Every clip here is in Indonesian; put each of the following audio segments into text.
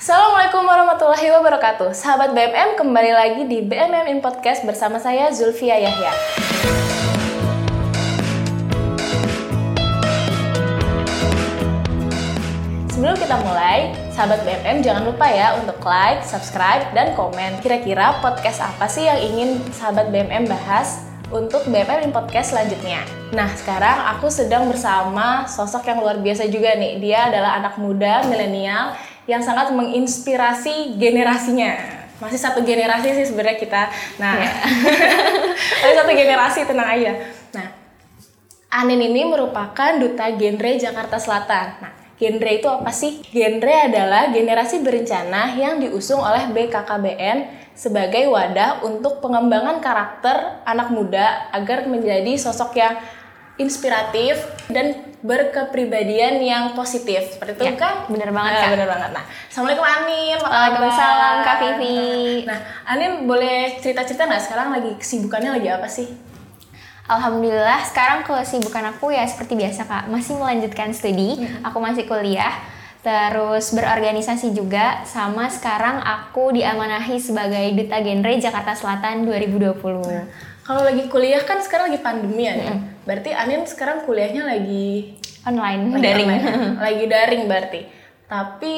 Assalamualaikum warahmatullahi wabarakatuh Sahabat BMM kembali lagi di BMM in Podcast bersama saya Zulfia Yahya Sebelum kita mulai, sahabat BMM jangan lupa ya untuk like, subscribe, dan komen. Kira-kira podcast apa sih yang ingin sahabat BMM bahas untuk BMM in Podcast selanjutnya? Nah, sekarang aku sedang bersama sosok yang luar biasa juga nih. Dia adalah anak muda, milenial, yang sangat menginspirasi generasinya. Masih satu generasi sih sebenarnya kita. Nah, masih satu generasi, tenang aja. Nah, Anin ini merupakan duta genre Jakarta Selatan. Nah, genre itu apa sih? Genre adalah generasi berencana yang diusung oleh BKKBN sebagai wadah untuk pengembangan karakter anak muda agar menjadi sosok yang inspiratif dan berkepribadian yang positif. Seperti itu Ya, kan? bener banget, Nah, Kak. bener banget. Nah, Assalamualaikum Anin. Waalaikumsalam? Kak Vivi. Nah, Anin boleh cerita-cerita nggak sekarang lagi kesibukannya lagi apa sih? Alhamdulillah sekarang kesibukan aku ya seperti biasa kak masih melanjutkan studi aku masih kuliah terus berorganisasi juga sama sekarang aku diamanahi sebagai duta genre Jakarta Selatan 2020 Kalau lagi kuliah kan sekarang lagi pandemi ya, Nin? Berarti Anin sekarang kuliahnya lagi online lagi daring. online, lagi daring berarti. Tapi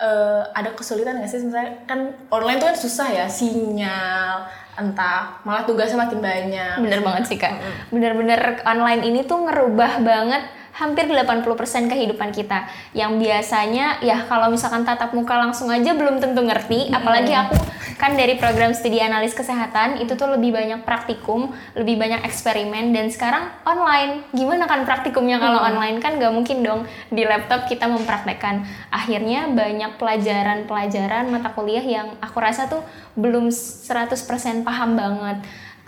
eh, ada kesulitan nggak sih? Misalnya kan online tuh kan susah ya sinyal entah malah tugasnya makin banyak. bener banget sih kak. Bener-bener online ini tuh ngerubah banget hampir 80% kehidupan kita. Yang biasanya ya kalau misalkan tatap muka langsung aja belum tentu ngerti apalagi aku kan dari program studi analis kesehatan itu tuh lebih banyak praktikum lebih banyak eksperimen dan sekarang online. Gimana kan praktikumnya kalau online? Kan gak mungkin dong. Di laptop kita mempraktekkan. Akhirnya banyak pelajaran-pelajaran mata kuliah yang aku rasa tuh belum 100% paham banget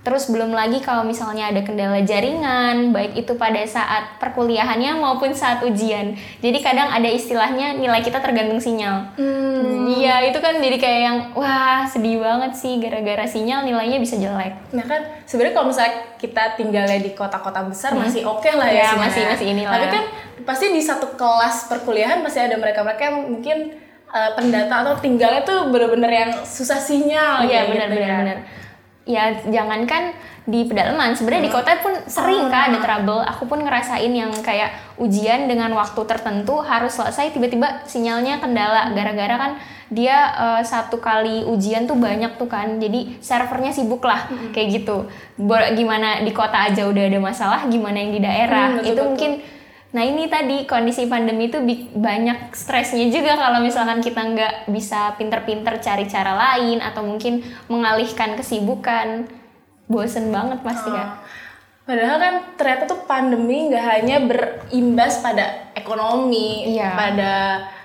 Terus belum lagi kalau misalnya ada kendala jaringan, baik itu pada saat perkuliahannya maupun saat ujian. Jadi kadang ada istilahnya nilai kita tergantung sinyal. Iya, itu kan jadi kayak yang wah sedih banget sih gara-gara sinyal nilainya bisa jelek. Nah kan sebenarnya kalau misalnya kita tinggalnya di kota-kota besar masih oke lah ya, Ya, masih- masih inilah. Tapi kan pasti di satu kelas perkuliahan pasti ada mereka-mereka yang mungkin eh, pendata atau tinggalnya tuh bener-bener yang susah sinyal Iya kayak benar gitu ya. Ya jangankan di pedalaman, sebenarnya di kota pun sering kan ada trouble. Aku pun ngerasain yang kayak ujian dengan waktu tertentu harus selesai tiba-tiba sinyalnya kendala gara-gara kan dia eh, satu kali ujian tuh banyak tuh kan. Jadi servernya sibuk lah kayak gitu. Bo- Gimana di kota aja udah ada masalah, gimana yang di daerah. Hmm, betul, itu betul. mungkin Nah ini tadi kondisi pandemi itu banyak stresnya juga kalau misalkan kita nggak bisa pinter-pinter cari cara lain atau mungkin mengalihkan kesibukan, bosen banget pasti kan. Padahal kan ternyata tuh pandemi nggak hanya berimbas pada ekonomi, Iya. pada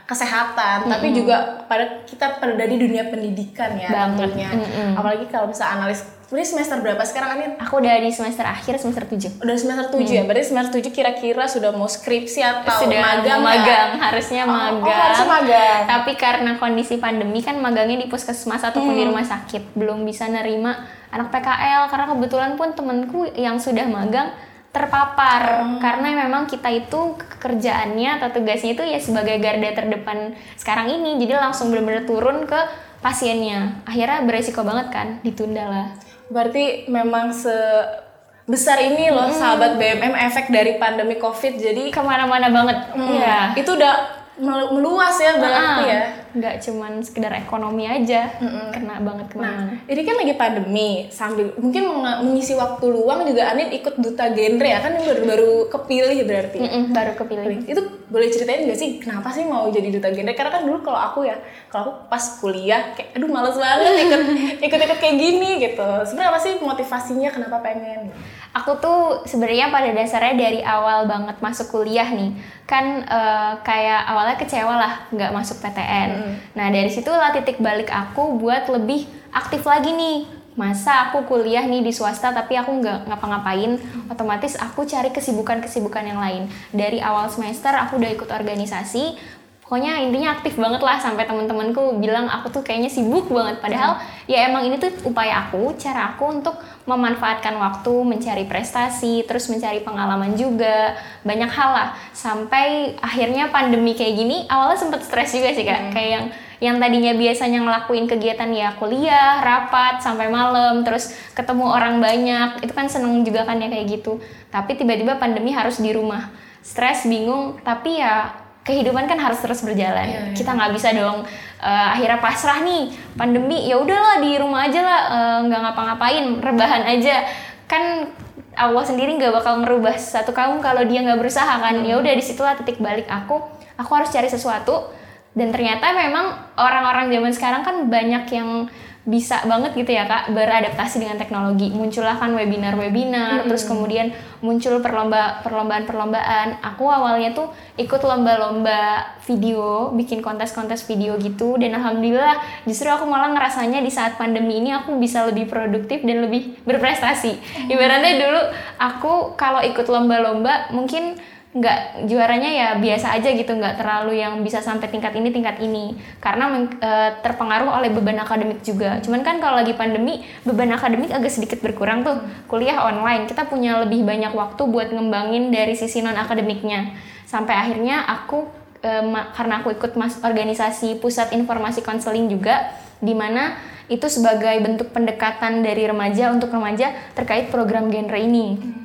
kesehatan, tapi juga pada kita pada di dunia pendidikan ya Banget. tentunya. Mm-mm. Apalagi kalau bisa analis, ini semester berapa sekarang Anin? Aku udah di semester akhir semester 7 Udah semester 7 ya? Berarti semester 7 kira-kira sudah mau skripsi atau sudah magang mau magang harusnya Oh, oh, magang harusnya magang. tapi karena kondisi pandemi kan magangnya di puskesmas ataupun Hmm. di rumah sakit belum bisa nerima anak PKL karena kebetulan pun temenku yang sudah magang terpapar Hmm. karena memang kita itu kerjaannya atau tugasnya itu ya sebagai garda terdepan sekarang ini jadi langsung benar-benar turun ke pasiennya akhirnya beresiko banget kan ditunda lah Berarti memang sebesar ini loh sahabat BMM efek dari pandemi COVID. Jadi ke mana-mana banget hmm, Iya. itu udah melu- meluas ya berarti Ah, ya. Nggak cuman sekedar ekonomi aja kena banget ke mana-mana Nah, ini kan lagi pandemi sambil mungkin meng- mengisi waktu luang juga Anin ikut duta genre ya kan ini baru baru kepilih berarti. Mm-mm, baru kepilih Itu boleh ceritain gak sih kenapa sih mau jadi duta genre? Karena kan dulu kalau aku ya, kalau aku pas kuliah kayak aduh males banget ikut ikut-ikut kayak gini gitu. Sebenarnya apa sih motivasinya kenapa pengen? aku tuh sebenarnya pada dasarnya dari awal banget masuk kuliah nih kan eh, kayak awalnya kecewa lah nggak masuk PTN nah dari situlah titik balik aku buat lebih aktif lagi nih. Masa aku kuliah nih di swasta tapi aku nggak ngapa-ngapain otomatis aku cari kesibukan-kesibukan yang lain. Dari awal semester aku udah ikut organisasi pokoknya intinya aktif banget lah sampai teman-temanku bilang aku tuh kayaknya sibuk banget. Padahal ya emang ini tuh upaya aku cara aku untuk memanfaatkan waktu mencari prestasi terus mencari pengalaman juga banyak hal lah sampai akhirnya pandemi kayak gini awalnya sempet stres juga sih kak kayak yang yang tadinya biasanya ngelakuin kegiatan ya kuliah, rapat sampai malam, terus ketemu orang banyak, itu kan seneng juga kan ya kayak gitu. Tapi tiba-tiba pandemi harus di rumah, stres, bingung, tapi ya kehidupan kan harus terus berjalan. Iya, iya. Kita nggak bisa dong uh, akhirnya pasrah nih pandemi, ya udahlah di rumah aja lah, uh, nggak ngapa-ngapain, rebahan aja. Kan Allah sendiri nggak bakal merubah satu kaum kalau dia nggak berusaha kan. Ya udah di situlah titik balik aku. Aku harus cari sesuatu dan ternyata memang orang-orang zaman sekarang kan banyak yang bisa banget gitu ya kak beradaptasi dengan teknologi. Muncullah kan webinar-webinar terus kemudian muncul perlomba perlombaan-perlombaan. Aku awalnya tuh ikut lomba-lomba video bikin kontes-kontes video gitu dan alhamdulillah justru aku malah ngerasanya di saat pandemi ini aku bisa lebih produktif dan lebih berprestasi. Ibaratnya dulu aku kalau ikut lomba-lomba mungkin nggak juaranya ya biasa aja gitu nggak terlalu yang bisa sampai tingkat ini tingkat ini. Karena e, terpengaruh oleh beban akademik juga. Cuman kan kalau lagi pandemi beban akademik agak sedikit berkurang tuh. Kuliah online kita punya lebih banyak waktu buat ngembangin dari sisi non akademiknya sampai akhirnya aku e, karena aku ikut mas organisasi pusat informasi konseling juga di mana itu sebagai bentuk pendekatan dari remaja untuk remaja terkait program genre ini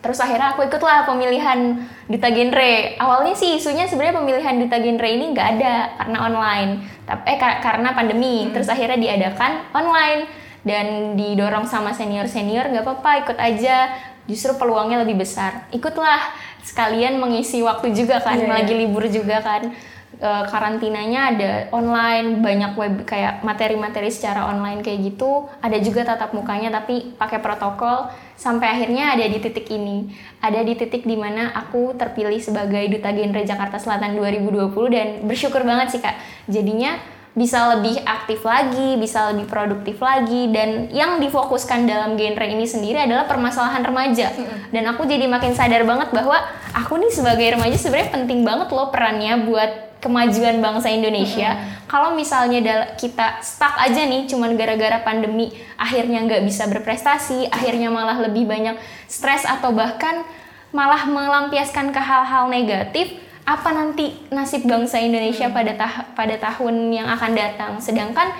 Terus akhirnya aku ikutlah pemilihan duta genre. Awalnya sih isunya sebenarnya pemilihan duta genre ini nggak ada karena online. Tapi eh karena pandemi. Hmm. Terus akhirnya diadakan online dan didorong sama senior-senior nggak apa-apa ikut aja. Justru peluangnya lebih besar. Ikutlah sekalian mengisi waktu juga kan, yeah, lagi libur juga kan. E, karantinanya ada online, banyak web kayak materi-materi secara online kayak gitu. Ada juga tatap mukanya tapi pakai protokol. Sampai akhirnya ada di titik ini. Ada di titik di mana aku terpilih sebagai duta genre Jakarta Selatan 2020 dan bersyukur banget sih kak. Jadinya bisa lebih aktif lagi, bisa lebih produktif lagi. Dan yang difokuskan dalam genre ini sendiri adalah permasalahan remaja. Dan aku jadi makin sadar banget bahwa aku nih sebagai remaja sebenarnya penting banget loh perannya buat kemajuan bangsa Indonesia. Hmm. Kalau misalnya kita stuck aja nih, cuman gara-gara pandemi, akhirnya nggak bisa berprestasi, akhirnya malah lebih banyak stres atau bahkan malah melampiaskan ke hal-hal negatif, apa nanti nasib bangsa Indonesia hmm. pada tah pada tahun yang akan datang? Sedangkan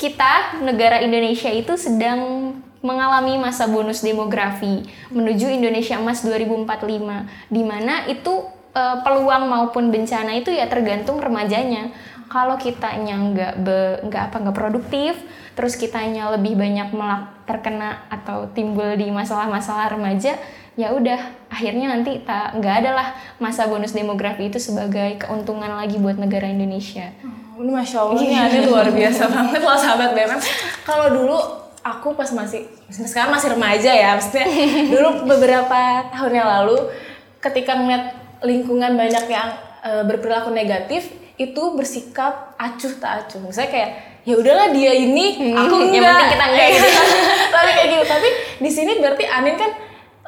kita negara Indonesia itu sedang mengalami masa bonus demografi menuju Indonesia Emas 2045 di mana itu uh, peluang maupun bencana itu ya tergantung remajanya. Kalau kitanya nggak nggak apa nggak produktif, terus kitanya lebih banyak melak terkena atau timbul di masalah-masalah remaja, ya udah akhirnya nanti tak nggak ada lah masa bonus demografi itu sebagai keuntungan lagi buat negara Indonesia. Oh, ini masya Allah ini ada luar biasa banget loh sahabat BMM. Kalau dulu aku pas masih sekarang masih remaja ya, maksudnya dulu beberapa tahun yang lalu ketika ngeliat lingkungan banyak yang uh, berperilaku negatif itu bersikap acuh tak acuh. Misalnya kayak ya udahlah dia ini hmm, aku enggak. Yang penting kita enggak. gitu. Tapi kayak gitu. Tapi di sini berarti Anin kan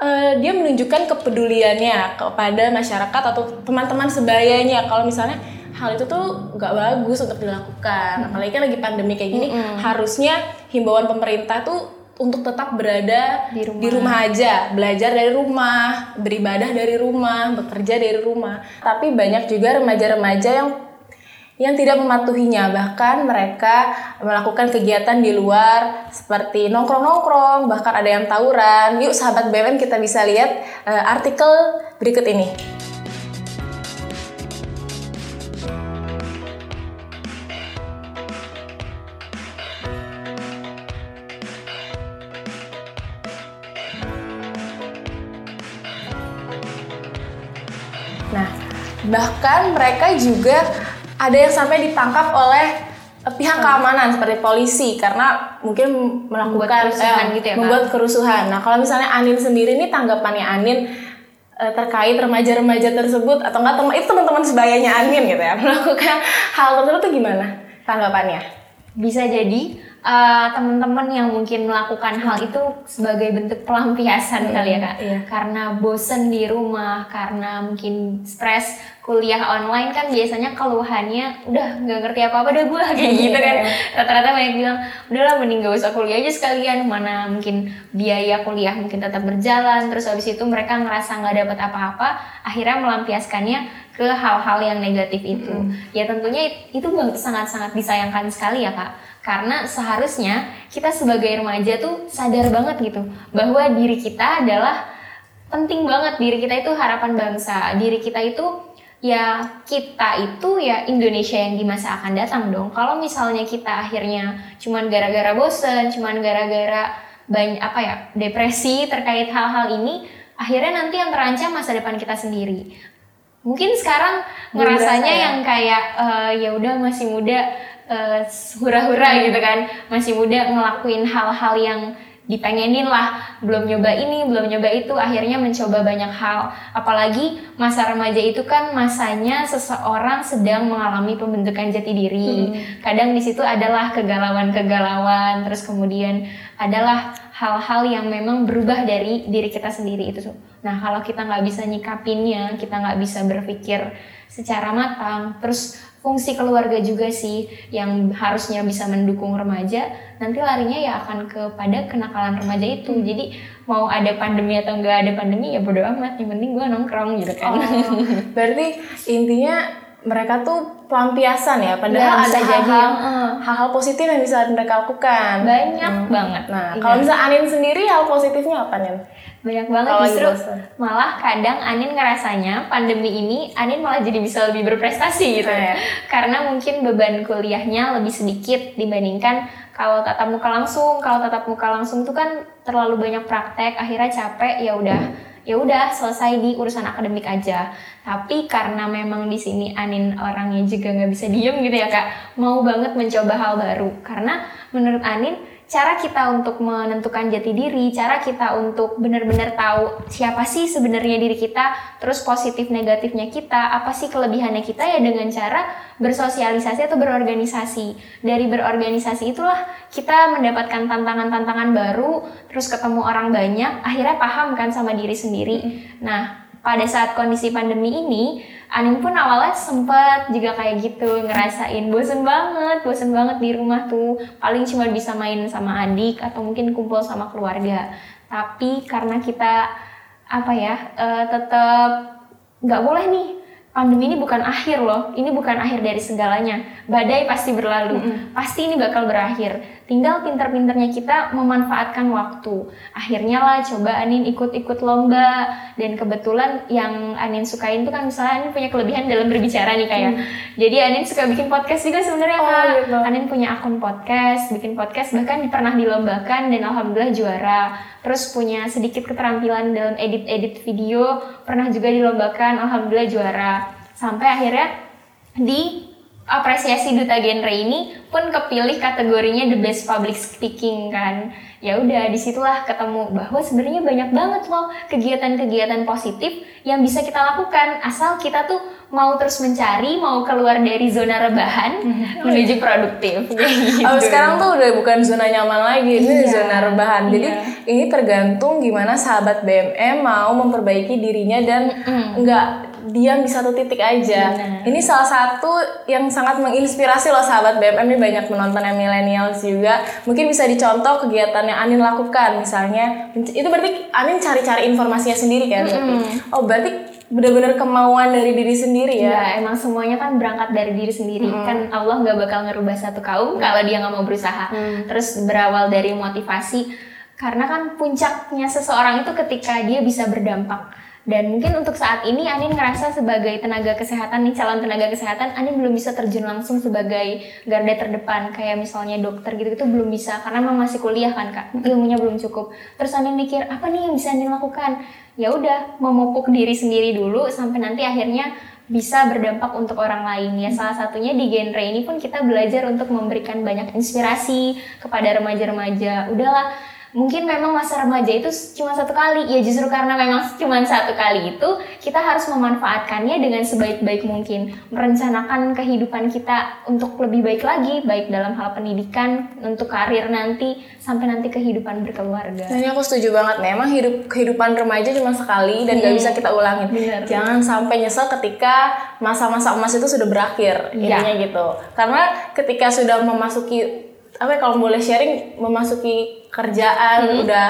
uh, dia menunjukkan kepeduliannya kepada masyarakat atau teman-teman sebayanya. Kalau misalnya hal itu tuh nggak bagus untuk dilakukan. Hmm. Apalagi kan lagi pandemi kayak gini, hmm. harusnya himbauan pemerintah tuh untuk tetap berada di rumah. di rumah aja, belajar dari rumah, beribadah dari rumah, bekerja dari rumah. Tapi banyak juga remaja-remaja yang yang tidak mematuhinya, bahkan mereka melakukan kegiatan di luar seperti nongkrong-nongkrong, bahkan ada yang tawuran. Yuk sahabat BMM kita bisa lihat uh, artikel berikut ini. Bahkan mereka juga ada yang sampai ditangkap oleh eh, pihak keamanan seperti polisi karena mungkin melakukan membuat kerusuhan, eh, gitu ya, membuat kerusuhan. Nah kalau misalnya Anin sendiri ini tanggapannya Anin eh, terkait remaja-remaja tersebut atau enggak teman itu teman-teman sebayanya Anin gitu ya melakukan hal tersebut tuh gimana tanggapannya? Bisa jadi uh, teman-teman yang mungkin melakukan hal itu sebagai bentuk pelampiasan kali ya kak. iya. karena bosen di rumah karena mungkin stres kuliah online kan biasanya keluhannya udah nggak ngerti apa apa deh gue kayak gitu kan. Iya. rata-rata banyak bilang udahlah mending gak usah kuliah aja sekalian. Mana mungkin biaya kuliah mungkin tetap berjalan terus habis itu mereka ngerasa nggak dapat apa-apa akhirnya melampiaskannya ke hal-hal yang negatif itu. Ya tentunya itu sangat-sangat disayangkan sekali ya kak karena seharusnya kita sebagai remaja tuh sadar banget gitu bahwa diri kita adalah penting banget. Diri kita itu harapan bangsa. Diri kita itu ya kita itu ya Indonesia yang di masa akan datang dong. Kalau misalnya kita akhirnya cuman gara-gara bosen cuman gara-gara banyak apa ya depresi terkait hal-hal ini akhirnya nanti yang terancam masa depan kita sendiri mungkin sekarang Belum ngerasanya berasa ya? yang kayak eh, ya udah masih muda eh, hura-hura gitu kan masih muda ngelakuin hal-hal yang dipengenin lah belum nyoba ini belum nyoba itu akhirnya mencoba banyak hal. Apalagi masa remaja itu kan masanya seseorang sedang mengalami pembentukan jati diri. Kadang di situ adalah kegalauan-kegalauan terus kemudian adalah hal-hal yang memang berubah dari diri kita sendiri itu. Nah kalau kita nggak bisa nyikapinnya, kita nggak bisa berpikir secara matang, terus fungsi keluarga juga sih yang harusnya bisa mendukung remaja, nanti larinya ya akan kepada kenakalan remaja itu. Jadi mau ada pandemi atau nggak ada pandemi ya bodo amat, yang penting gue nongkrong gitu kan. Oh, berarti intinya mereka tuh pelampiasan ya, padahal Ya, ada hal-hal heeh. hal-hal positif yang bisa mereka lakukan. Banyak banget. Nah, Iya. kalau misalnya Anin sendiri hal positifnya apa nih? Banyak banget lagi justru malah kadang Anin ngerasanya pandemi ini Anin malah jadi bisa lebih berprestasi gitu. Iya. karena mungkin beban kuliahnya lebih sedikit dibandingkan kalau tatap muka langsung. Kalau tatap muka langsung tuh kan terlalu banyak praktek akhirnya capek ya udah ya udah selesai di urusan akademik aja. Tapi karena memang di sini Anin orangnya juga nggak bisa diem gitu ya kak mau banget mencoba hal baru. Karena menurut Anin cara kita untuk menentukan jati diri, cara kita untuk benar-benar tahu siapa sih sebenarnya diri kita, terus positif negatifnya kita, apa sih kelebihannya kita ya dengan cara bersosialisasi atau berorganisasi. Dari berorganisasi itulah kita mendapatkan tantangan-tantangan baru, terus ketemu orang banyak, akhirnya paham kan sama diri sendiri. Nah, pada saat kondisi pandemi ini, Anin pun awalnya sempet juga kayak gitu ngerasain bosen banget, bosen banget di rumah tuh. Paling cuma bisa main sama adik atau mungkin kumpul sama keluarga. Tapi karena kita apa ya, eh, tetap nggak boleh nih. Pandemi ini bukan akhir loh, ini bukan akhir dari segalanya. Badai pasti berlalu, pasti ini bakal berakhir. Tinggal pinter-pinternya kita memanfaatkan waktu. Akhirnya lah coba Anin ikut-ikut lomba dan kebetulan yang Anin sukain tuh kan misalnya Anin punya kelebihan dalam berbicara nih kayak. Jadi Anin suka bikin podcast juga sebenarnya Oh, Kak. gitu. Anin punya akun podcast, bikin podcast bahkan pernah dilombakan dan alhamdulillah juara. Terus punya sedikit keterampilan dalam edit-edit video, pernah juga dilombakan, alhamdulillah juara. Sampai akhirnya di apresiasi duta genre ini pun kepilih kategorinya the best public speaking kan ya udah di situlah ketemu bahwa sebenarnya banyak banget loh kegiatan-kegiatan positif yang bisa kita lakukan asal kita tuh mau terus mencari mau keluar dari zona rebahan menuju produktif gitu. Oh, sekarang tuh udah bukan zona nyaman lagi, ini Iya, zona rebahan. Jadi iya. ini tergantung gimana sahabat BMM mau memperbaiki dirinya dan nggak diam di satu titik aja. Benar. Ini salah satu yang sangat menginspirasi loh sahabat BMM ini banyak menonton yang millennials juga. Mungkin bisa dicontoh kegiatan yang Anin lakukan misalnya itu berarti Anin cari-cari informasinya sendiri kan berarti. Oh, berarti benar-benar kemauan dari diri sendiri ya. Ya, emang semuanya kan berangkat dari diri sendiri. Kan Allah nggak bakal ngerubah satu kaum kalau dia nggak mau berusaha. Terus berawal dari motivasi, karena kan puncaknya seseorang itu ketika dia bisa berdampak. Dan mungkin untuk saat ini Anin ngerasa sebagai tenaga kesehatan nih calon tenaga kesehatan Anin belum bisa terjun langsung sebagai garda terdepan kayak misalnya dokter gitu itu belum bisa karena memang masih kuliah kan kak? Ilmunya belum cukup. Terus Anin mikir apa nih yang bisa Anin lakukan? Ya udah memupuk diri sendiri dulu sampai nanti akhirnya bisa berdampak untuk orang lain. Ya salah satunya di genre ini pun kita belajar untuk memberikan banyak inspirasi kepada remaja-remaja. Udahlah mungkin memang masa remaja itu cuma satu kali ya justru karena memang cuma satu kali itu kita harus memanfaatkannya dengan sebaik-baik mungkin merencanakan kehidupan kita untuk lebih baik lagi baik dalam hal pendidikan untuk karir nanti sampai nanti kehidupan berkeluarga Nah, ini aku setuju banget nih. Emang hidup kehidupan remaja cuma sekali dan gak bisa kita ulangin. Bener. Jangan sampai nyesel ketika masa-masa emas itu sudah berakhir. Iya. Intinya gitu. Karena ketika sudah memasuki apa ya, kalau boleh sharing memasuki kerjaan udah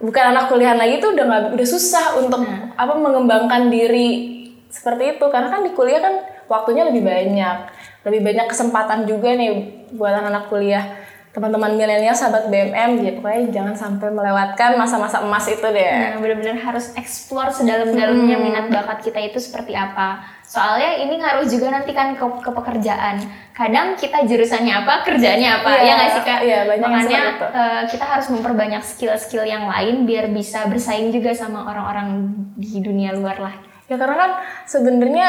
bukan anak kuliah lagi tuh udah nggak udah susah untuk apa mengembangkan diri seperti itu. Karena kan di kuliah kan waktunya lebih banyak lebih banyak kesempatan juga nih buat anak-anak kuliah teman-teman milenial sahabat BMM gitu pokoknya jangan sampai melewatkan masa-masa emas itu deh Nah, benar-benar harus explore sedalam-dalamnya minat bakat kita itu seperti apa. Soalnya ini ngaruh juga nanti kan ke, ke pekerjaan. Kadang kita jurusannya apa, kerjaannya apa, Iya, ya nggak sih kak? iya, banyak Makanya eh, kita harus memperbanyak skill-skill yang lain biar bisa bersaing juga sama orang-orang di dunia luar lah. ya karena kan sebenarnya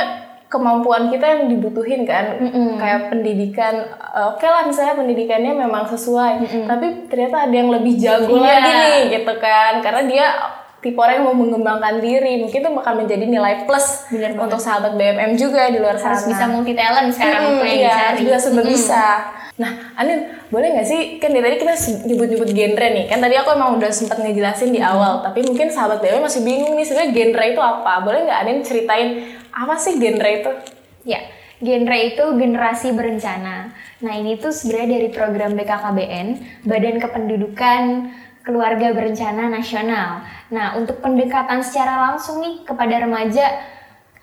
kemampuan kita yang dibutuhin kan. Kayak pendidikan eh, oke lah misalnya pendidikannya memang sesuai tapi ternyata ada yang lebih jago Iya. lagi nih gitu kan. Karena dia tipe orang yang mau mengembangkan diri mungkin itu bakal menjadi nilai plus Bener untuk sahabat BMM juga di luar sana. Harus bisa multi talent sekarang Hmm, tuh yang iya, dicari. bisa serba bisa. Nah, Anin, boleh nggak sih kan dari tadi kita nyebut-nyebut genre nih. Kan tadi aku emang udah sempat ngejelasin di awal, tapi mungkin sahabat BMM masih bingung nih sebenarnya genre itu apa. Boleh nggak Anin ceritain apa sih genre itu? Ya, genre itu generasi berencana. Nah, ini tuh sebenarnya dari program BKKBN, Badan Kependudukan Keluarga Berencana Nasional. Nah, untuk pendekatan secara langsung nih kepada remaja,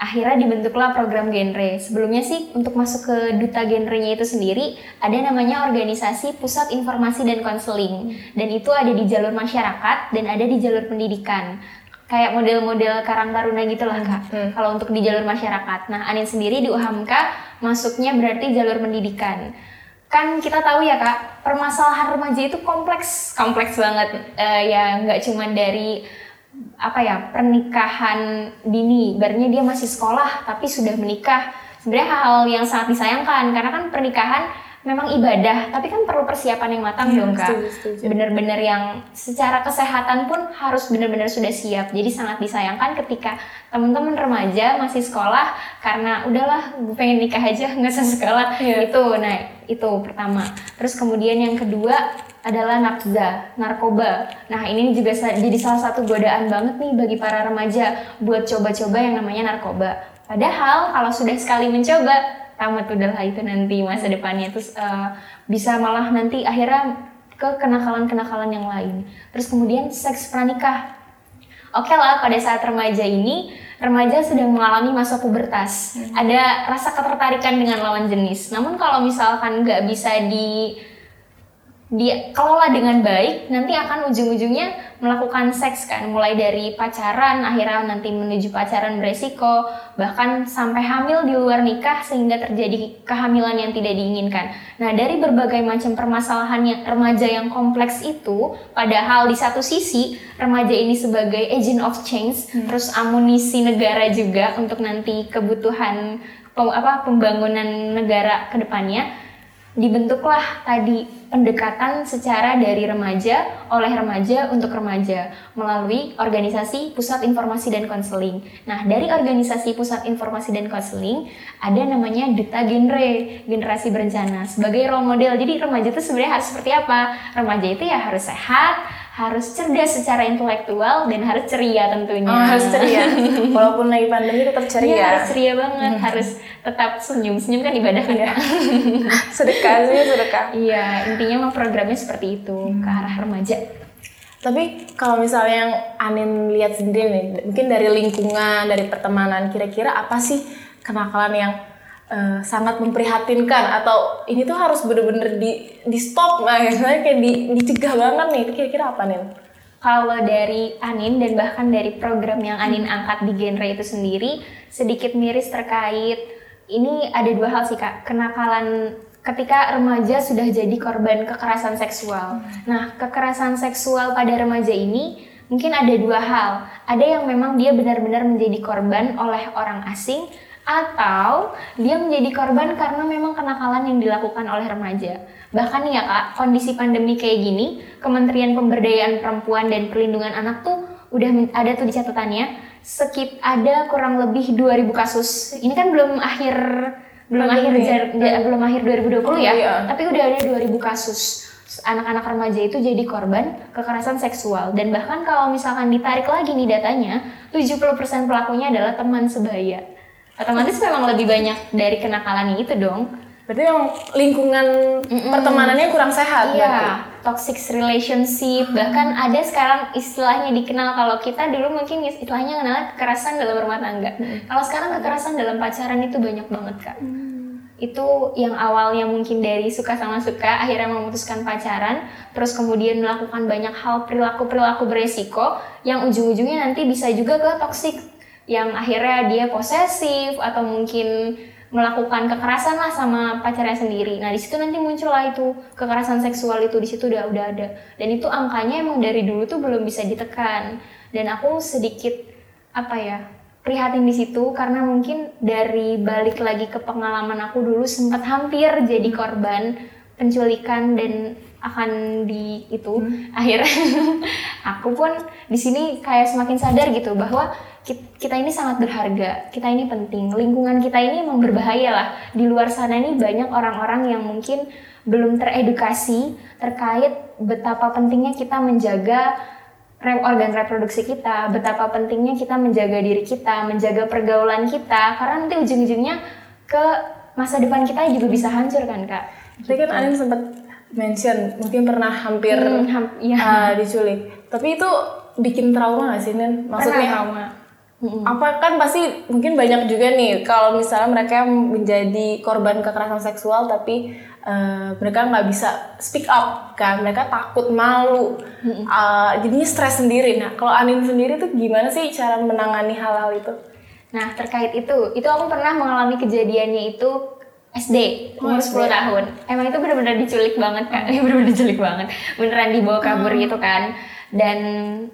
akhirnya dibentuklah program genre. Sebelumnya sih untuk masuk ke duta genrenya itu sendiri ada namanya organisasi Pusat Informasi dan Konseling dan itu ada di jalur masyarakat dan ada di jalur pendidikan. Kayak model-model Karang Taruna gitu lah kak. Kalau untuk di jalur masyarakat. Nah Anin sendiri di UHAMK masuknya berarti jalur pendidikan. Kan kita tahu ya kak, permasalahan remaja itu kompleks, kompleks banget. Eh, ya nggak cuma dari apa ya pernikahan dini, ibaratnya dia masih sekolah tapi sudah menikah. Sebenarnya hal yang sangat disayangkan karena kan pernikahan memang ibadah, tapi kan perlu persiapan yang matang Iya, dong kak. Bener-bener yang secara kesehatan pun harus bener-bener sudah siap. Jadi sangat disayangkan ketika teman-teman remaja masih sekolah karena udahlah gue pengen nikah aja nggak usah sekolah Iya. itu. Nah itu pertama. Terus kemudian yang kedua adalah nafza, narkoba. Nah ini juga jadi salah satu godaan banget nih bagi para remaja buat coba-coba yang namanya narkoba. Padahal kalau sudah sekali mencoba, tamat udahlah itu nanti masa depannya terus eh, bisa malah nanti akhirnya ke kenakalan-kenakalan yang lain. Terus kemudian seks pranikah. Oke lah, pada saat remaja ini, remaja sedang mengalami masa pubertas. Ada rasa ketertarikan dengan lawan jenis. Namun kalau misalkan nggak bisa di dikelola dengan baik, nanti akan ujung-ujungnya melakukan seks kan, mulai dari pacaran, akhirnya nanti menuju pacaran beresiko, bahkan sampai hamil di luar nikah sehingga terjadi kehamilan yang tidak diinginkan. Nah, dari berbagai macam permasalahan yang remaja yang kompleks itu, padahal di satu sisi remaja ini sebagai agent of change, terus amunisi negara juga untuk nanti kebutuhan pem- apa pembangunan negara ke depannya dibentuklah tadi pendekatan secara dari remaja oleh remaja untuk remaja melalui organisasi Pusat Informasi dan Konseling. Nah, dari organisasi Pusat Informasi dan Konseling ada namanya Duta Genre, Generasi Berencana sebagai role model. Jadi remaja itu sebenarnya harus seperti apa? Remaja itu ya harus sehat, harus cerdas secara intelektual dan harus ceria tentunya. Oh, harus ceria. Walaupun lagi pandemi tetap ceria. harus ceria banget, harus tetap senyum. Senyum kan ibadah kan ya. sedekah sih, sedekah. Iya, intinya mah programnya seperti itu ke arah remaja. Tapi kalau misalnya yang Anin lihat sendiri nih, mungkin dari lingkungan, dari pertemanan, kira-kira apa sih kenakalan yang eh, sangat memprihatinkan atau ini tuh harus bener-bener di di stop, nah kayak di, dicegah banget nih, itu kira-kira apa nih? Kalau dari Anin dan bahkan dari program yang Anin angkat di genre itu sendiri sedikit miris terkait ini ada dua hal sih kak kenakalan ketika remaja sudah jadi korban kekerasan seksual. Nah kekerasan seksual pada remaja ini mungkin ada dua hal. Ada yang memang dia benar-benar menjadi korban oleh orang asing. Atau dia menjadi korban karena memang kenakalan yang dilakukan oleh remaja. Bahkan ya kak, kondisi pandemi kayak gini, Kementerian Pemberdayaan Perempuan dan Perlindungan Anak tuh udah ada tuh di catatannya, sekit ada kurang lebih 2000 kasus. Ini kan belum akhir belum Pandemi. akhir jar- belum akhir 2020 ya, Iya. tapi udah ada 2000 kasus anak-anak remaja itu jadi korban kekerasan seksual dan bahkan kalau misalkan ditarik lagi nih datanya 70% pelakunya adalah teman sebaya otomatis memang lebih banyak dari kenakalan itu dong. Berarti memang lingkungan pertemanannya kurang sehat berarti. iya toxic relationship bahkan ada sekarang istilahnya dikenal kalau kita dulu mungkin istilahnya kenal kekerasan dalam rumah tangga. Kalau sekarang kekerasan dalam pacaran itu banyak banget kak. Itu yang awalnya mungkin dari suka sama suka akhirnya memutuskan pacaran terus kemudian melakukan banyak hal perilaku perilaku beresiko yang ujung-ujungnya nanti bisa juga ke toksik yang akhirnya dia posesif atau mungkin melakukan kekerasan lah sama pacarnya sendiri. Nah di situ nanti muncullah itu kekerasan seksual itu di situ udah udah ada. Dan itu angkanya emang dari dulu tuh belum bisa ditekan. Dan aku sedikit apa ya prihatin di situ karena mungkin dari balik lagi ke pengalaman aku dulu sempat hampir jadi korban penculikan dan akan di itu akhirnya. Aku pun di sini kayak semakin sadar gitu bahwa kita ini sangat berharga kita ini penting lingkungan kita ini emang berbahaya lah di luar sana ini banyak orang-orang yang mungkin belum teredukasi terkait betapa pentingnya kita menjaga organ reproduksi kita, betapa pentingnya kita menjaga diri kita, menjaga pergaulan kita, karena nanti ujung-ujungnya ke masa depan kita juga bisa hancur kan kak? Tadi kan Anin sempat mention mungkin pernah hampir Hmm, ham- iya. uh, diculik. Tapi itu bikin trauma gak sih Nin? Maksudnya Pernah trauma. Mm-mm. apa kan pasti mungkin banyak juga nih kalau misalnya mereka menjadi korban kekerasan seksual tapi uh, mereka nggak bisa speak up kan mereka takut malu Uh, jadinya stres sendiri nah kalau Anin sendiri tuh gimana sih cara menangani hal-hal itu Nah terkait itu, itu aku pernah mengalami kejadiannya itu SD umur Oh, 10 tahun. Emang itu benar-benar diculik banget kak, benar-benar diculik banget. Beneran dibawa kabur gitu kan. Dan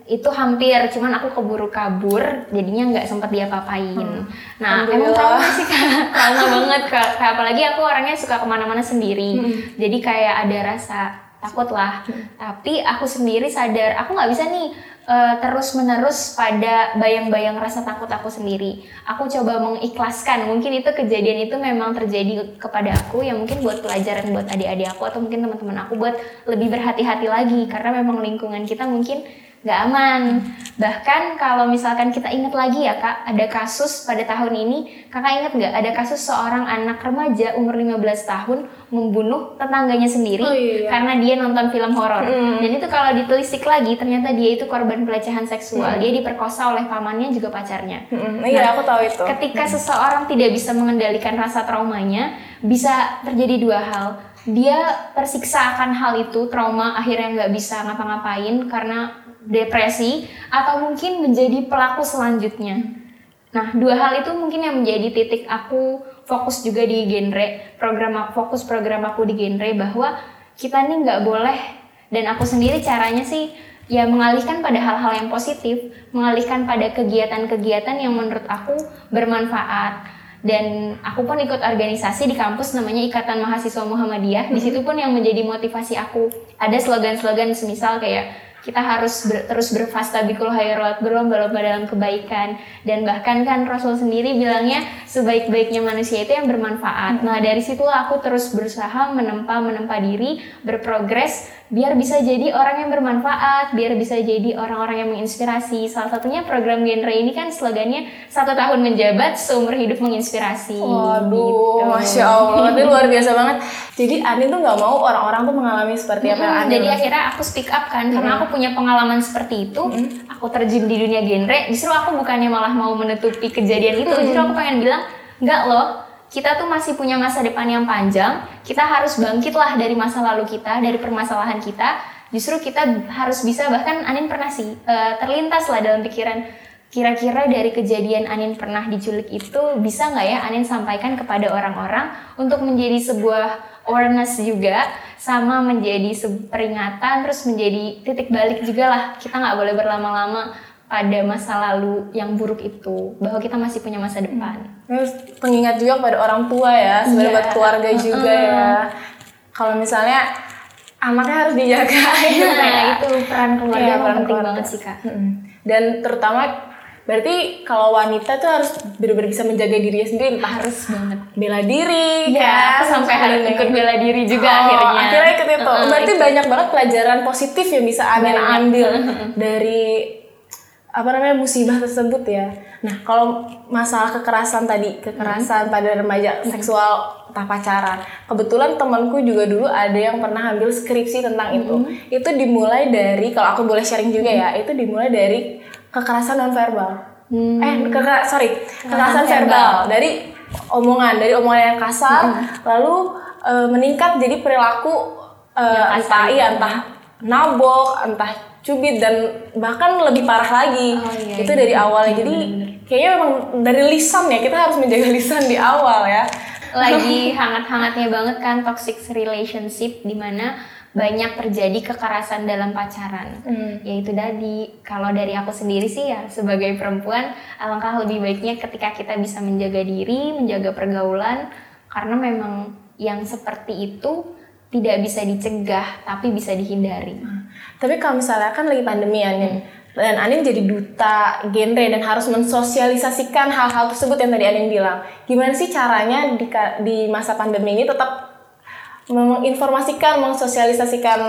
itu hampir, cuman aku keburu kabur, jadinya nggak sempat diapa-apain. Nah emang Alhamdulillah. trauma sih kak, trauma banget kak. Apalagi aku orangnya suka ke mana-mana sendiri. Jadi kayak ada rasa takut lah. Tapi aku sendiri sadar, aku nggak bisa nih terus menerus pada bayang-bayang rasa takut aku sendiri. Aku coba mengikhlaskan. Mungkin itu kejadian itu memang terjadi kepada aku yang mungkin buat pelajaran buat adik-adik aku atau mungkin teman-teman aku buat lebih berhati-hati lagi karena memang lingkungan kita mungkin nggak aman. Bahkan kalau misalkan kita ingat lagi ya kak, ada kasus pada tahun ini, kakak ingat nggak ada kasus seorang anak remaja umur 15 tahun membunuh tetangganya sendiri Oh, iya. karena dia nonton film horor. Dan itu kalau ditelisik lagi, ternyata dia itu korban pelecehan seksual. Dia diperkosa oleh pamannya juga pacarnya. Mm, iya aku tahu itu Ketika seseorang tidak bisa mengendalikan rasa traumanya, bisa terjadi dua hal. Dia tersiksa akan hal itu, trauma akhirnya nggak bisa ngapa-ngapain karena depresi, atau mungkin menjadi pelaku selanjutnya. Nah, dua hal itu mungkin yang menjadi titik aku fokus juga di genre program fokus program aku di genre bahwa kita nih nggak boleh dan aku sendiri caranya sih ya mengalihkan pada hal-hal yang positif, mengalihkan pada kegiatan-kegiatan yang menurut aku bermanfaat. Dan aku pun ikut organisasi di kampus namanya Ikatan Mahasiswa Muhammadiyah. Di situ pun yang menjadi motivasi aku ada slogan-slogan semisal kayak kita harus ber- terus berfastabikul khairat, berlomba-lomba dalam kebaikan dan bahkan kan Rasul sendiri bilangnya sebaik-baiknya manusia itu yang bermanfaat. Nah, dari situlah aku terus berusaha menempa menempa diri, berprogres biar bisa jadi orang yang bermanfaat, biar bisa jadi orang-orang yang menginspirasi. Salah satunya program genre ini kan slogannya satu tahun menjabat, seumur hidup menginspirasi. Waduh, Gitu. masya Allah, ini luar biasa banget. Jadi Anin tuh nggak mau orang-orang tuh mengalami seperti apa yang Anin jadi rasain. akhirnya aku speak up kan karena aku punya pengalaman seperti itu aku terjun di dunia genre justru aku bukannya malah mau menutupi kejadian itu justru aku pengen bilang nggak loh kita tuh masih punya masa depan yang panjang. Kita harus bangkit lah dari masa lalu kita dari permasalahan kita. Justru kita harus bisa bahkan Anin pernah sih eh, terlintas lah dalam pikiran kira-kira dari kejadian Anin pernah diculik itu bisa nggak ya Anin sampaikan kepada orang-orang untuk menjadi sebuah awareness juga sama menjadi peringatan terus menjadi titik balik juga lah. Kita nggak boleh berlama-lama pada masa lalu yang buruk itu bahwa kita masih punya masa depan. Terus pengingat juga pada orang tua ya, sebenarnya Iya. buat keluarga juga ya. Kalau misalnya anaknya harus dijaga Nah, ya. itu peran keluarga emang peran penting keluarga. banget sih kak. Mm-mm. Dan terutama berarti kalau wanita tuh harus benar-benar bisa menjaga dirinya sendiri entah harus banget. bela diri Iya, kan sampai harus ikut bela diri juga Oh, akhirnya. akhirnya ikut itu Heeh, berarti ikut. banyak banget pelajaran positif yang bisa Banyak. ambil dari apa namanya musibah tersebut ya. Nah kalau masalah kekerasan tadi kekerasan pada remaja seksual entah pacaran. Kebetulan temanku juga dulu ada yang pernah ambil skripsi tentang itu. Itu dimulai dari kalau aku boleh sharing juga ya itu dimulai dari kekerasan non verbal Hmm. eh kekera sorry kekerasan verbal. dari omongan dari omongan yang kasar lalu eh, meningkat jadi perilaku kasar entah iya entah nabok entah cubit dan bahkan lebih parah lagi Oh, iya, itu iya. dari awalnya jadi kayaknya memang dari lisan ya kita harus menjaga lisan di awal ya lagi hangat-hangatnya banget kan toxic relationship di mana banyak terjadi kekerasan dalam pacaran. Hmm. Yaitu tadi kalau dari aku sendiri sih ya sebagai perempuan alangkah lebih baiknya ketika kita bisa menjaga diri, menjaga pergaulan karena memang yang seperti itu tidak bisa dicegah tapi bisa dihindari. Tapi kalau misalnya kan lagi pandemi ya Nin, dan Anin jadi duta genre dan harus mensosialisasikan hal-hal tersebut yang tadi Anin bilang. Gimana sih caranya di, di masa pandemi ini tetap menginformasikan, mensosialisasikan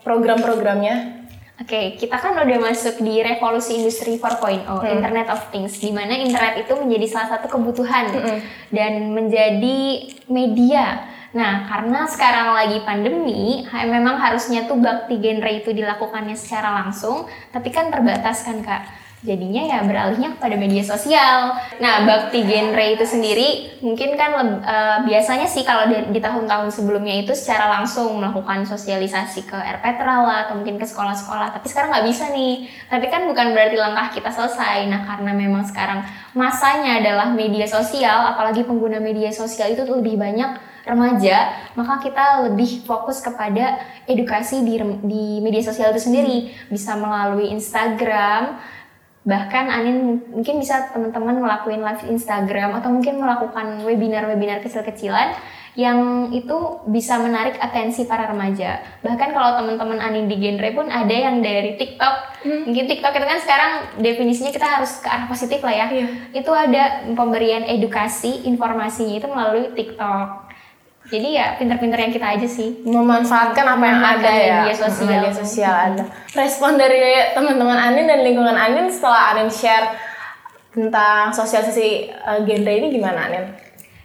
program-programnya? Oke, kita kan udah masuk di revolusi industri 4.0, Internet of Things, di mana internet itu menjadi salah satu kebutuhan dan menjadi media. Nah, karena sekarang lagi pandemi, memang harusnya tuh bakti genre itu dilakukannya secara langsung, tapi kan terbatas kan kak. Jadinya ya beralihnya kepada media sosial. Nah, bakti genre itu sendiri mungkin kan eh, biasanya sih kalau di, di tahun-tahun sebelumnya itu secara langsung melakukan sosialisasi ke RPTRA lah atau mungkin ke sekolah-sekolah. Tapi sekarang nggak bisa nih. Tapi kan bukan berarti langkah kita selesai. Nah, karena memang sekarang masanya adalah media sosial, apalagi pengguna media sosial itu lebih banyak remaja, maka kita lebih fokus kepada edukasi di, di media sosial itu sendiri. Bisa melalui Instagram, bahkan Anin mungkin bisa teman-teman ngelakuin live Instagram atau mungkin melakukan webinar-webinar kecil-kecilan yang itu bisa menarik atensi para remaja. Bahkan kalau teman-teman Anin di genre pun ada yang dari TikTok. Mungkin TikTok itu kan sekarang definisinya kita harus ke arah positif lah ya. Iya. Itu ada pemberian edukasi informasinya itu melalui TikTok. Jadi ya pinter-pinter yang kita aja sih. memanfaatkan apa yang ada ya media sosial. media sosial ada respon dari teman-teman Anin dan lingkungan Anin setelah Anin share tentang sosialisasi eh, genre ini gimana Anin?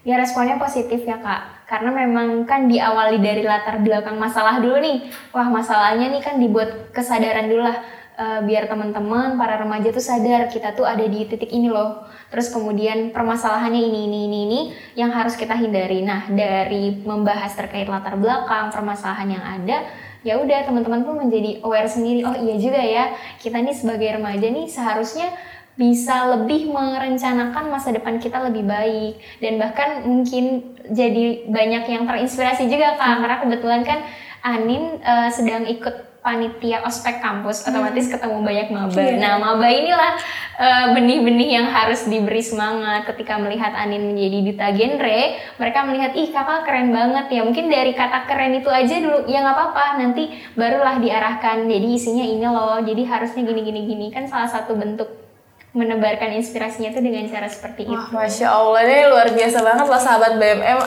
Ya responnya positif ya kak, karena memang kan diawali dari latar belakang masalah dulu nih. Wah masalahnya nih kan dibuat kesadaran dulu lah, Eh, biar teman-teman para remaja tuh sadar kita tuh ada di titik ini loh. Terus kemudian permasalahannya ini ini ini ini yang harus kita hindari. Nah dari membahas terkait latar belakang permasalahan yang ada, ya udah teman-teman pun menjadi aware sendiri. Oh iya juga ya, kita nih sebagai remaja nih seharusnya bisa lebih merencanakan masa depan kita lebih baik dan bahkan mungkin jadi banyak yang terinspirasi juga kak karena kebetulan kan Anin eh, sedang ikut panitia ospek kampus otomatis ketemu banyak maba. Iya. Nah maba inilah eh, benih-benih yang harus diberi semangat ketika melihat Anin menjadi duta genre. Mereka melihat ih kakak keren banget ya. Mungkin dari kata keren itu aja dulu ya nggak apa-apa. Nanti barulah diarahkan. Jadi isinya ini loh. Jadi harusnya gini-gini gini kan salah satu bentuk menebarkan inspirasinya tuh dengan cara seperti itu. Wah, masya Allah ini luar biasa banget lah sahabat BMM.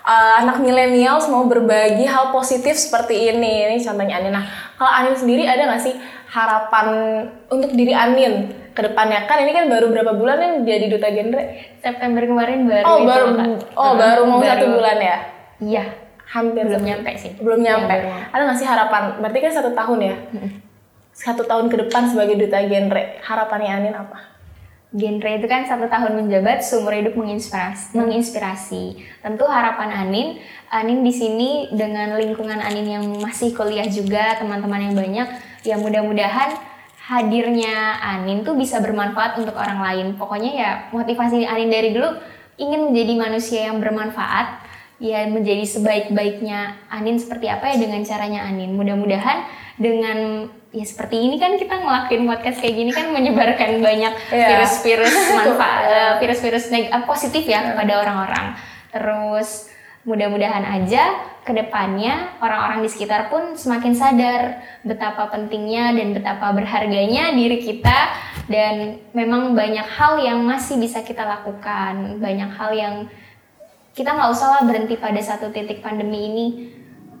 Eh, anak milenial mau berbagi hal positif seperti ini. Ini contohnya Anin. Nah, kalau Anin sendiri ada nggak sih harapan untuk diri Anin ke depannya? Kan ini kan baru berapa bulan nih jadi duta genre? September kemarin baru Oh, itu, baru Kak. oh baru mau baru- satu bulan ya? Iya, Hampir belum nyampe sih. belum nyampe. Iya, baru. Ada nggak sih harapan? Berarti kan satu tahun ya? Satu tahun ke depan sebagai duta genre. Harapannya Anin apa? Genre itu kan satu tahun menjabat, seumur hidup menginspirasi. menginspirasi. Tentu harapan Anin, Anin di sini dengan lingkungan Anin yang masih kuliah juga, teman-teman yang banyak, ya mudah-mudahan hadirnya Anin tuh bisa bermanfaat untuk orang lain. Pokoknya ya motivasi Anin dari dulu ingin menjadi manusia yang bermanfaat ya menjadi sebaik-baiknya Anin seperti apa ya dengan caranya Anin. Mudah-mudahan dengan ya seperti ini kan kita ngelakuin podcast kayak gini kan menyebarkan banyak Iya. virus-virus manfaat eh, virus-virus neg- eh, positif ya kepada orang-orang. Terus mudah-mudahan aja ke depannya orang-orang di sekitar pun semakin sadar betapa pentingnya dan betapa berharganya diri kita dan memang banyak hal yang masih bisa kita lakukan banyak hal yang kita nggak usah lah berhenti pada satu titik pandemi ini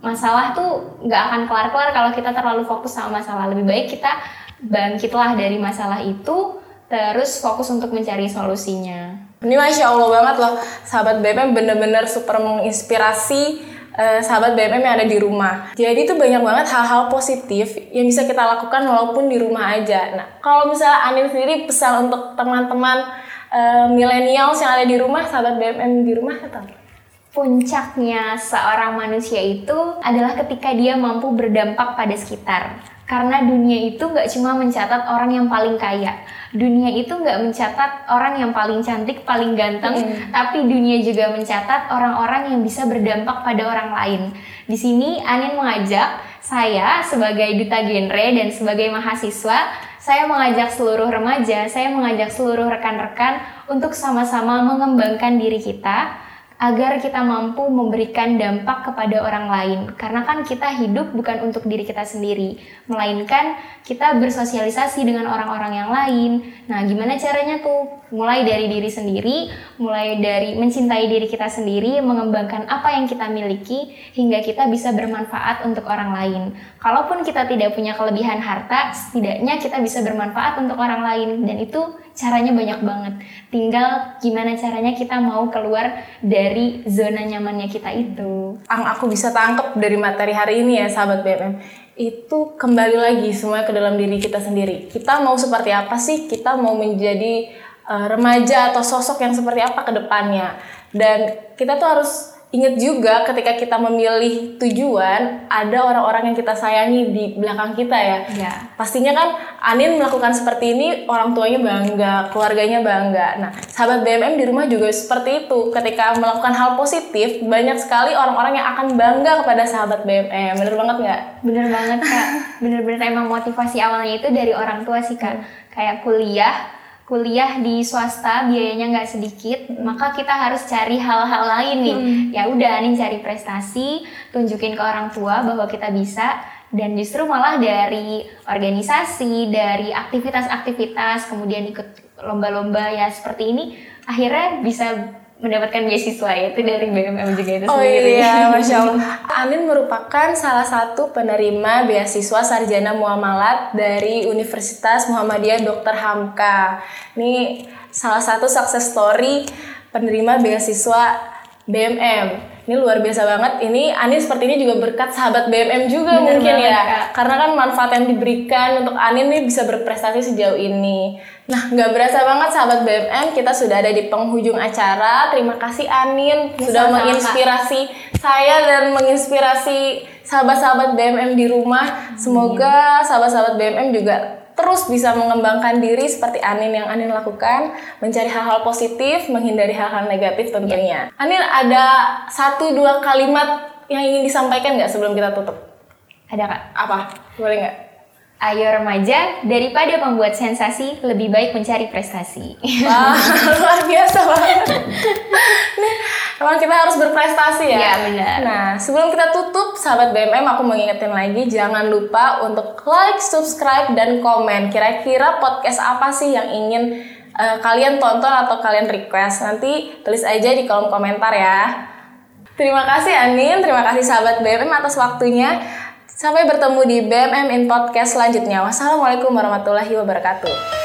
masalah tuh nggak akan kelar-kelar kalau kita terlalu fokus sama masalah lebih baik kita bangkitlah dari masalah itu terus fokus untuk mencari solusinya Ini Masya Allah banget loh, sahabat BMM bener-bener super menginspirasi eh, sahabat BMM yang ada di rumah. Jadi tuh banyak banget hal-hal positif yang bisa kita lakukan walaupun di rumah aja. Nah, kalau misalnya Anin sendiri pesan untuk teman-teman eh, millennials yang ada di rumah, sahabat BMM di rumah apa? Puncaknya seorang manusia itu adalah ketika dia mampu berdampak pada sekitar. Karena dunia itu nggak cuma mencatat orang yang paling kaya. Dunia itu nggak mencatat orang yang paling cantik, paling ganteng, tapi dunia juga mencatat orang-orang yang bisa berdampak pada orang lain. Di sini Anin mengajak saya sebagai duta genre dan sebagai mahasiswa, saya mengajak seluruh remaja, saya mengajak seluruh rekan-rekan untuk sama-sama mengembangkan diri kita agar kita mampu memberikan dampak kepada orang lain. Karena kan kita hidup bukan untuk diri kita sendiri, melainkan kita bersosialisasi dengan orang-orang yang lain. Nah, gimana caranya tuh? Mulai dari diri sendiri, mulai dari mencintai diri kita sendiri, mengembangkan apa yang kita miliki hingga kita bisa bermanfaat untuk orang lain. Kalaupun kita tidak punya kelebihan harta, setidaknya kita bisa bermanfaat untuk orang lain dan itu caranya banyak banget. Tinggal gimana caranya kita mau keluar dari zona nyamannya kita itu. Yang aku bisa tangkep dari materi hari ini ya sahabat BMM itu kembali lagi semuanya ke dalam diri kita sendiri. Kita mau seperti apa sih? Kita mau menjadi uh, remaja atau sosok yang seperti apa ke depannya. Dan kita tuh harus ingat juga ketika kita memilih tujuan, ada orang-orang yang kita sayangi di belakang kita ya. Ya. Pastinya kan Anin melakukan seperti ini, orang tuanya bangga, keluarganya bangga. Nah, sahabat BMM di rumah juga seperti itu. Ketika melakukan hal positif, banyak sekali orang-orang yang akan bangga kepada sahabat BMM. Bener banget nggak? Bener banget kak, bener-bener emang motivasi awalnya itu dari orang tua sih kak. Kayak kuliah, kuliah di swasta biayanya nggak sedikit, maka kita harus cari hal-hal lain nih. Ya udah, Anin cari prestasi, tunjukin ke orang tua bahwa kita bisa. Dan justru malah dari organisasi, dari aktivitas-aktivitas, kemudian ikut lomba-lomba ya seperti ini, akhirnya bisa mendapatkan beasiswa yaitu dari BMM juga itu Oh sendiri. iya, Masya Allah. Anin merupakan salah satu penerima beasiswa sarjana muamalat dari Universitas Muhammadiyah Dr. Hamka. Ini salah satu success story penerima beasiswa BMM. Ini luar biasa banget. Ini Anin seperti ini juga berkat sahabat BMM juga Bener mungkin banget, ya. Kak. Karena kan manfaat yang diberikan untuk Anin nih bisa berprestasi sejauh ini. Nah, nggak berasa banget sahabat BMM, kita sudah ada di penghujung acara. Terima kasih Anin Ya, sudah menginspirasi saya dan menginspirasi sahabat-sahabat BMM di rumah. Semoga sahabat-sahabat BMM juga terus bisa mengembangkan diri seperti Anin yang Anin lakukan, mencari hal-hal positif, menghindari hal-hal negatif tentunya. Anin ada satu dua kalimat yang ingin disampaikan nggak sebelum kita tutup? Ada kak. Apa? Boleh nggak? Ayo remaja, daripada membuat sensasi, lebih baik mencari prestasi. Wah, luar biasa banget. Nih, emang kita harus berprestasi ya. Iya, benar. Nah, sebelum kita tutup, sahabat BMM, aku mau ngingetin lagi, jangan lupa untuk like, subscribe, dan komen. Kira-kira podcast apa sih yang ingin eh, kalian tonton atau kalian request? Nanti tulis aja di kolom komentar ya. Terima kasih Anin, terima kasih sahabat BMM atas waktunya. Sampai bertemu di BMM in Podcast selanjutnya. Wassalamualaikum warahmatullahi wabarakatuh.